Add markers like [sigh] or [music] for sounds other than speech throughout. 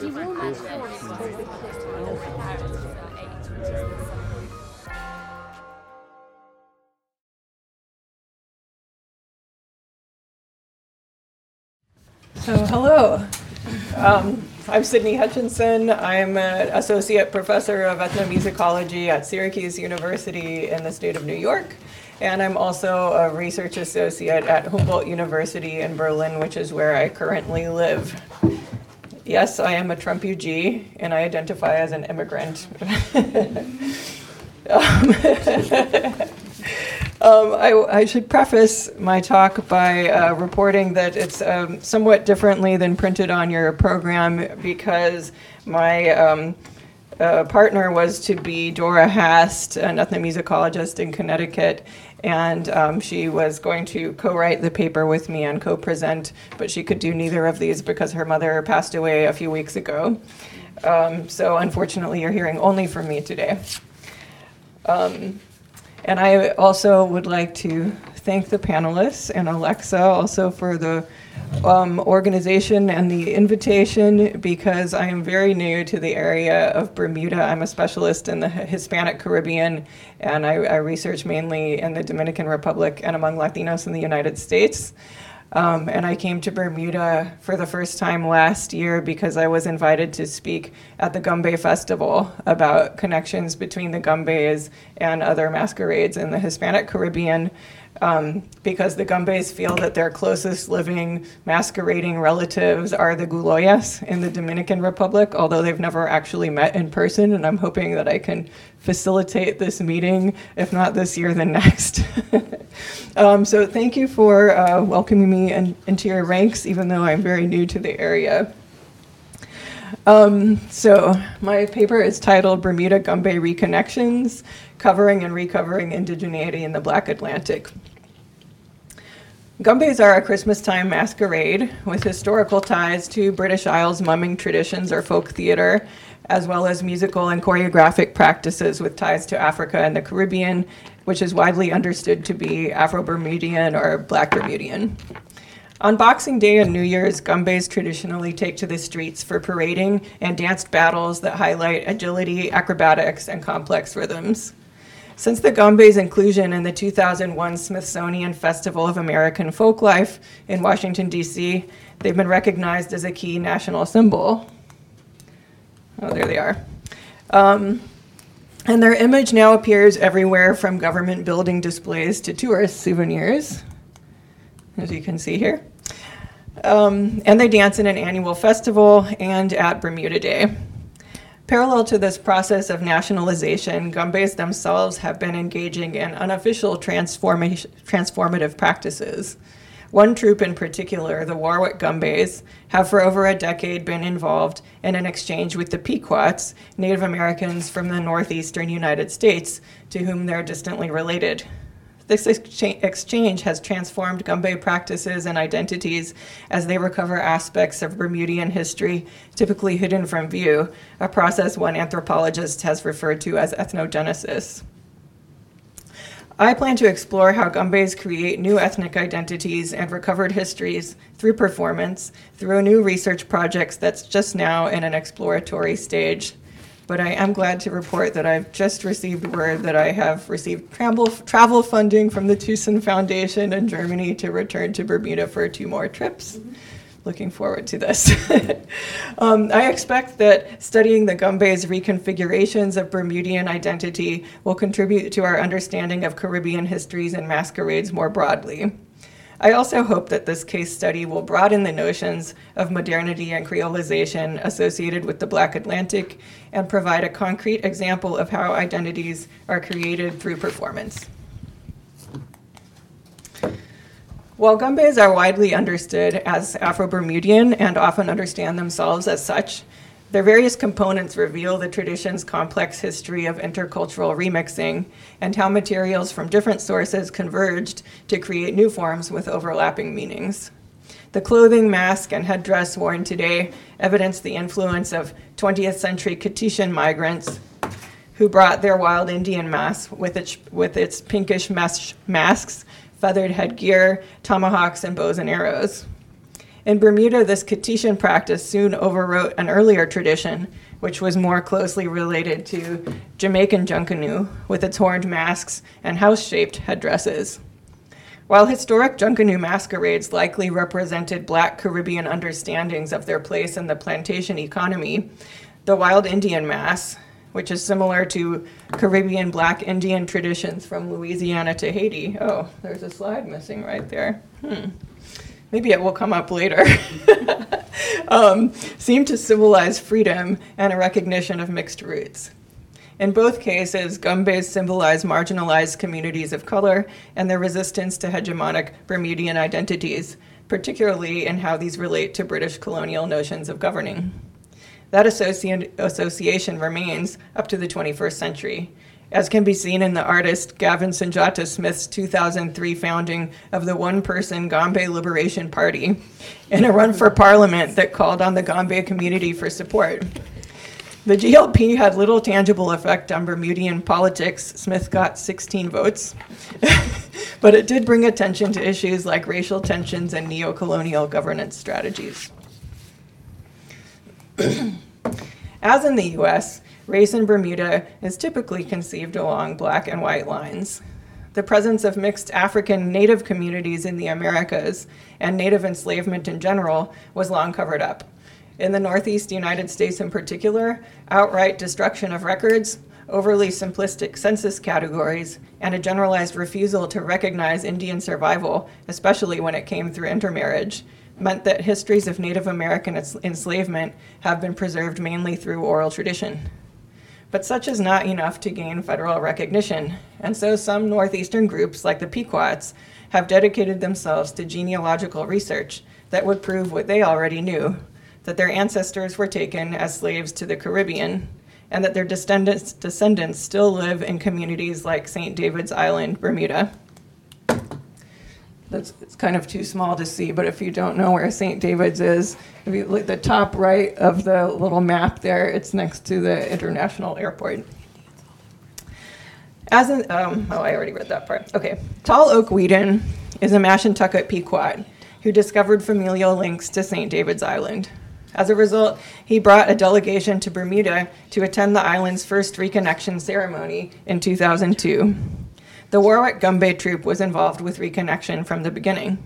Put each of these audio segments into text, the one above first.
So, hello. Um, I'm Sydney Hutchinson. I'm an associate professor of ethnomusicology at Syracuse University in the state of New York. And I'm also a research associate at Humboldt University in Berlin, which is where I currently live. Yes, I am a Trumpugee, and I identify as an immigrant. [laughs] um, [laughs] Um, I, I, should preface my talk by uh, reporting that it's um, somewhat differently than printed on your program because my um, uh, partner was to be Dora Hast, an ethnomusicologist in Connecticut, and um, she was going to co-write the paper with me and co-present, but she could do neither of these because her mother passed away a few weeks ago. Um, so unfortunately, you're hearing only from me today. Um, and I also would like to thank the panelists and Alexa also for the um, organization and the invitation because I am very new to the area of Bermuda. I'm a specialist in the Hispanic Caribbean and I, I research mainly in the Dominican Republic and among Latinos in the United States. Um, and I came to Bermuda for the first time last year because I was invited to speak at the Gombey Festival about connections between the Gombeys and other masquerades in the Hispanic Caribbean um, because the Gombeys feel that their closest living masquerading relatives are the Guloyas in the Dominican Republic, although they've never actually met in person. And I'm hoping that I can facilitate this meeting, if not this year, then next. [laughs] um, so thank you for uh, welcoming me in, into your ranks, even though I'm very new to the area. Um, so my paper is titled Bermuda Gombey Reconnections, Covering and Recovering Indigeneity in the Black Atlantic. Gombeys are a Christmastime masquerade with historical ties to British Isles mumming traditions or folk theater, as well as musical and choreographic practices with ties to Africa and the Caribbean, which is widely understood to be Afro Bermudian or Black Bermudian. On Boxing Day and New Year's, Gombeys traditionally take to the streets for parading and danced battles that highlight agility, acrobatics, and complex rhythms. Since the Gombey's inclusion in the 2001 Smithsonian Festival of American Folklife in Washington, D.C., they've been recognized as a key national symbol. Oh, there they are. Um, and their image now appears everywhere from government building displays to tourist souvenirs, as you can see here. Um, and they dance in an annual festival and at Bermuda Day. Parallel to this process of nationalization, Gombeys themselves have been engaging in unofficial transformative practices. One troop in particular, the Warwick Gombeys, have for over a decade been involved in an exchange with the Pequots, Native Americans from the northeastern United States, to whom they're distantly related. This exchange has transformed Gombey practices and identities as they recover aspects of Bermudian history typically hidden from view, a process one anthropologist has referred to as ethnogenesis. I plan to explore how Gombeys create new ethnic identities and recovered histories through performance through a new research project that's just now in an exploratory stage but I am glad to report that I've just received word that I have received travel, travel funding from the Thyssen Foundation in Germany to return to Bermuda for two more trips. Mm-hmm. Looking forward to this. [laughs] um, I expect that studying the Gombeys reconfigurations of Bermudian identity will contribute to our understanding of Caribbean histories and masquerades more broadly. I also hope that this case study will broaden the notions of modernity and creolization associated with the Black Atlantic and provide a concrete example of how identities are created through performance. While Gombeys are widely understood as Afro Bermudian and often understand themselves as such, their various components reveal the tradition's complex history of intercultural remixing and how materials from different sources converged to create new forms with overlapping meanings. The clothing, mask, and headdress worn today evidence the influence of 20th century Kittitian migrants who brought their wild Indian mask with its, with its pinkish masks, feathered headgear, tomahawks, and bows and arrows. In Bermuda, this Kittitian practice soon overwrote an earlier tradition, which was more closely related to Jamaican Junkanoo, with its horned masks and house shaped headdresses. While historic Junkanoo masquerades likely represented black Caribbean understandings of their place in the plantation economy, the wild Indian mass, which is similar to Caribbean black Indian traditions from Louisiana to Haiti. Oh, there's a slide missing right there. Hmm. Maybe it will come up later. [laughs] um, seem to symbolize freedom and a recognition of mixed roots. In both cases, Gombeys symbolize marginalized communities of color and their resistance to hegemonic Bermudian identities, particularly in how these relate to British colonial notions of governing. That associ- association remains up to the 21st century, as can be seen in the artist Gavin Sunjata Smith's 2003 founding of the one person Gombey Liberation Party in a run for parliament that called on the Gombey community for support. The GLP had little tangible effect on Bermudian politics. Smith got 16 votes. [laughs] but it did bring attention to issues like racial tensions and neo colonial governance strategies. [clears throat] As in the US, race in Bermuda is typically conceived along black and white lines. The presence of mixed African native communities in the Americas and native enslavement in general was long covered up. In the Northeast United States, in particular, outright destruction of records, overly simplistic census categories, and a generalized refusal to recognize Indian survival, especially when it came through intermarriage, meant that histories of Native American enslavement have been preserved mainly through oral tradition. But such is not enough to gain federal recognition, and so some northeastern groups, like the Pequots, have dedicated themselves to genealogical research that would prove what they already knew that their ancestors were taken as slaves to the Caribbean, and that their descendants, descendants still live in communities like St. David's Island, Bermuda. That's it's kind of too small to see, but if you don't know where St. David's is, if you look at the top right of the little map there, it's next to the international airport. As in, um, oh, I already read that part. Okay. Tall Oak Weeden is a Mashantucket Pequot who discovered familial links to St. David's Island. As a result, he brought a delegation to Bermuda to attend the island's first reconnection ceremony in 2002. The Warwick Gombey troop was involved with reconnection from the beginning.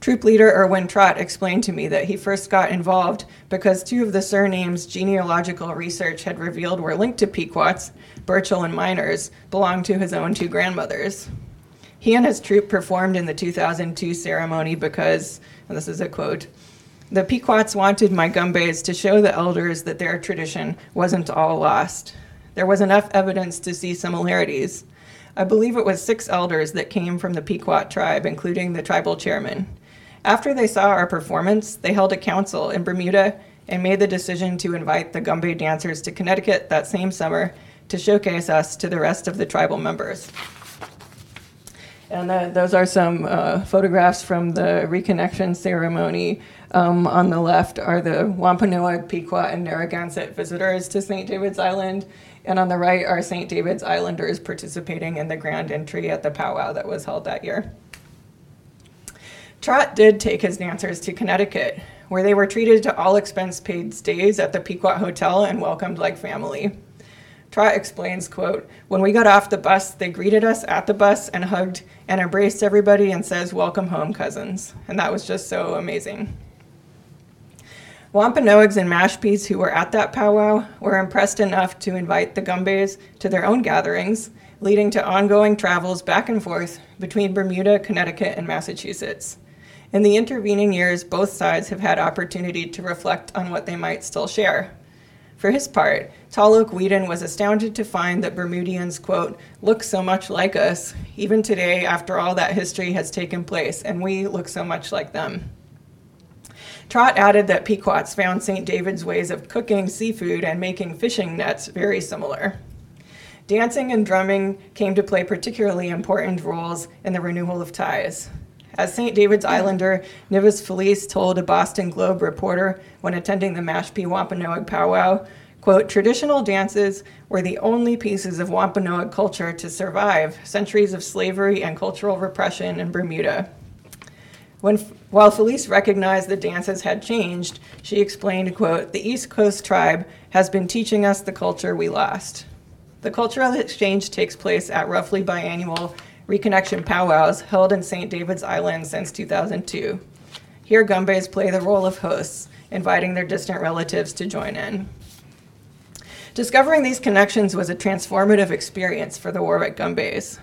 Troop leader Erwin Trott explained to me that he first got involved because two of the surnames genealogical research had revealed were linked to Pequots, Burchell and Minors, belonged to his own two grandmothers. He and his troop performed in the 2002 ceremony because, and this is a quote, the Pequots wanted my Gombeys to show the elders that their tradition wasn't all lost. There was enough evidence to see similarities. I believe it was six elders that came from the Pequot tribe, including the tribal chairman. After they saw our performance, they held a council in Bermuda and made the decision to invite the Gombey dancers to Connecticut that same summer to showcase us to the rest of the tribal members. And uh, those are some uh, photographs from the reconnection ceremony. Um, on the left are the Wampanoag, Pequot, and Narragansett visitors to St. David's Island. And on the right are St. David's Islanders participating in the grand entry at the powwow that was held that year. Trott did take his dancers to Connecticut, where they were treated to all expense paid stays at the Pequot Hotel and welcomed like family. Trott explains, quote, When we got off the bus, they greeted us at the bus and hugged and embraced everybody and says, Welcome home, cousins. And that was just so amazing. Wampanoags and Mashpees who were at that powwow were impressed enough to invite the Gombeys to their own gatherings, leading to ongoing travels back and forth between Bermuda, Connecticut, and Massachusetts. In the intervening years, both sides have had opportunity to reflect on what they might still share. For his part, Tall Oak Weeden was astounded to find that Bermudians, quote, look so much like us, even today after all that history has taken place, and we look so much like them. Trott added that Pequots found St. David's ways of cooking seafood and making fishing nets very similar. Dancing and drumming came to play particularly important roles in the renewal of ties. As St. David's Islander, Nivis Felice told a Boston Globe reporter when attending the Mashpee Wampanoag powwow, quote, traditional dances were the only pieces of Wampanoag culture to survive centuries of slavery and cultural repression in Bermuda. When, while Felice recognized the dances had changed, she explained, quote, the East Coast tribe has been teaching us the culture we lost. The cultural exchange takes place at roughly biannual reconnection powwows held in St. David's Island since 2002. Here, Gombeys play the role of hosts, inviting their distant relatives to join in. Discovering these connections was a transformative experience for the Warwick Gombeys.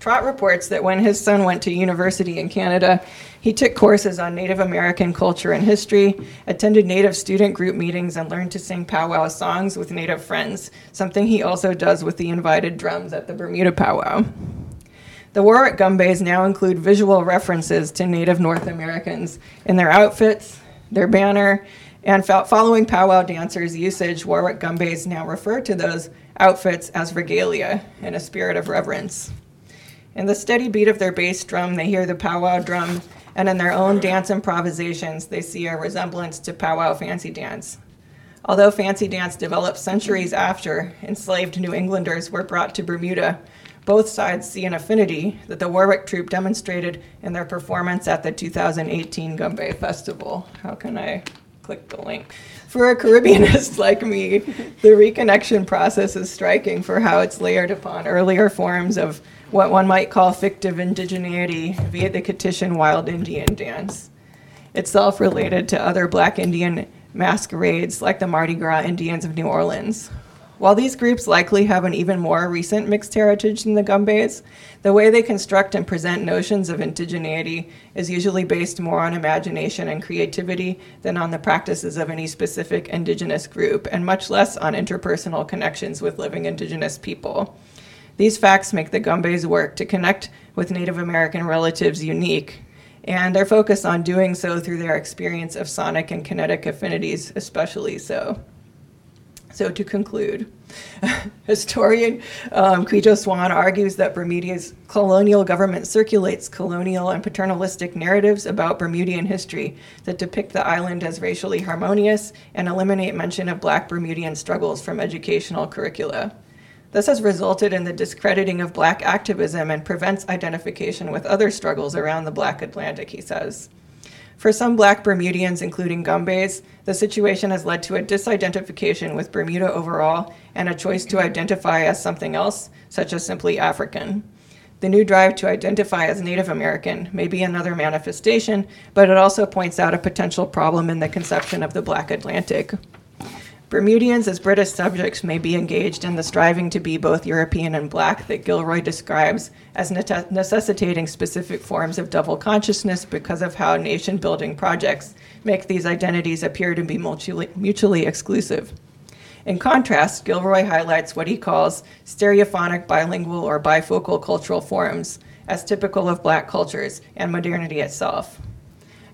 Trott reports that when his son went to university in Canada, he took courses on Native American culture and history, attended Native student group meetings, and learned to sing powwow songs with Native friends, something he also does with the invited drums at the Bermuda powwow. The Warwick Gombeys now include visual references to Native North Americans in their outfits, their banner, and following powwow dancers' usage, Warwick Gombeys now refer to those outfits as regalia in a spirit of reverence. In the steady beat of their bass drum, they hear the powwow drum, and in their own dance improvisations, they see a resemblance to powwow fancy dance. Although fancy dance developed centuries after enslaved New Englanders were brought to Bermuda, both sides see an affinity that the Warwick troupe demonstrated in their performance at the 2018 Gombey Festival. How can I click the link. For a Caribbeanist [laughs] like me, the reconnection process is striking for how it's layered upon earlier forms of what one might call fictive indigeneity via the Kittitian wild Indian dance, itself related to other black Indian masquerades like the Mardi Gras Indians of New Orleans, while these groups likely have an even more recent mixed heritage than the Gombeys, the way they construct and present notions of indigeneity is usually based more on imagination and creativity than on the practices of any specific indigenous group, and much less on interpersonal connections with living indigenous people. These facts make the Gombeys' work to connect with Native American relatives unique, and their focus on doing so through their experience of sonic and kinetic affinities, especially so. So to conclude, [laughs] historian um, Swan argues that Bermuda's colonial government circulates colonial and paternalistic narratives about Bermudian history that depict the island as racially harmonious and eliminate mention of black Bermudian struggles from educational curricula. This has resulted in the discrediting of black activism and prevents identification with other struggles around the black Atlantic, he says. For some black Bermudians, including Gombeys, the situation has led to a disidentification with Bermuda overall and a choice to identify as something else, such as simply African. The new drive to identify as Native American may be another manifestation, but it also points out a potential problem in the conception of the Black Atlantic. Bermudians as British subjects may be engaged in the striving to be both European and black that Gilroy describes as necessitating specific forms of double consciousness because of how nation building projects make these identities appear to be mutually, mutually exclusive. In contrast, Gilroy highlights what he calls stereophonic bilingual or bifocal cultural forms as typical of black cultures and modernity itself.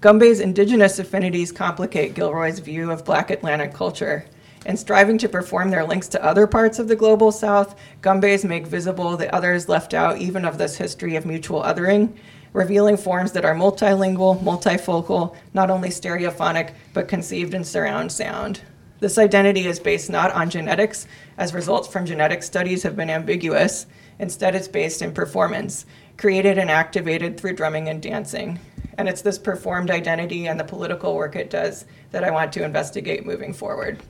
Gombey's indigenous affinities complicate Gilroy's view of black Atlantic culture and striving to perform their links to other parts of the global south, Gombeys make visible the others left out even of this history of mutual othering, revealing forms that are multilingual, multifocal, not only stereophonic, but conceived in surround sound. This identity is based not on genetics, as results from genetic studies have been ambiguous. Instead, it's based in performance, created and activated through drumming and dancing. And it's this performed identity and the political work it does that I want to investigate moving forward.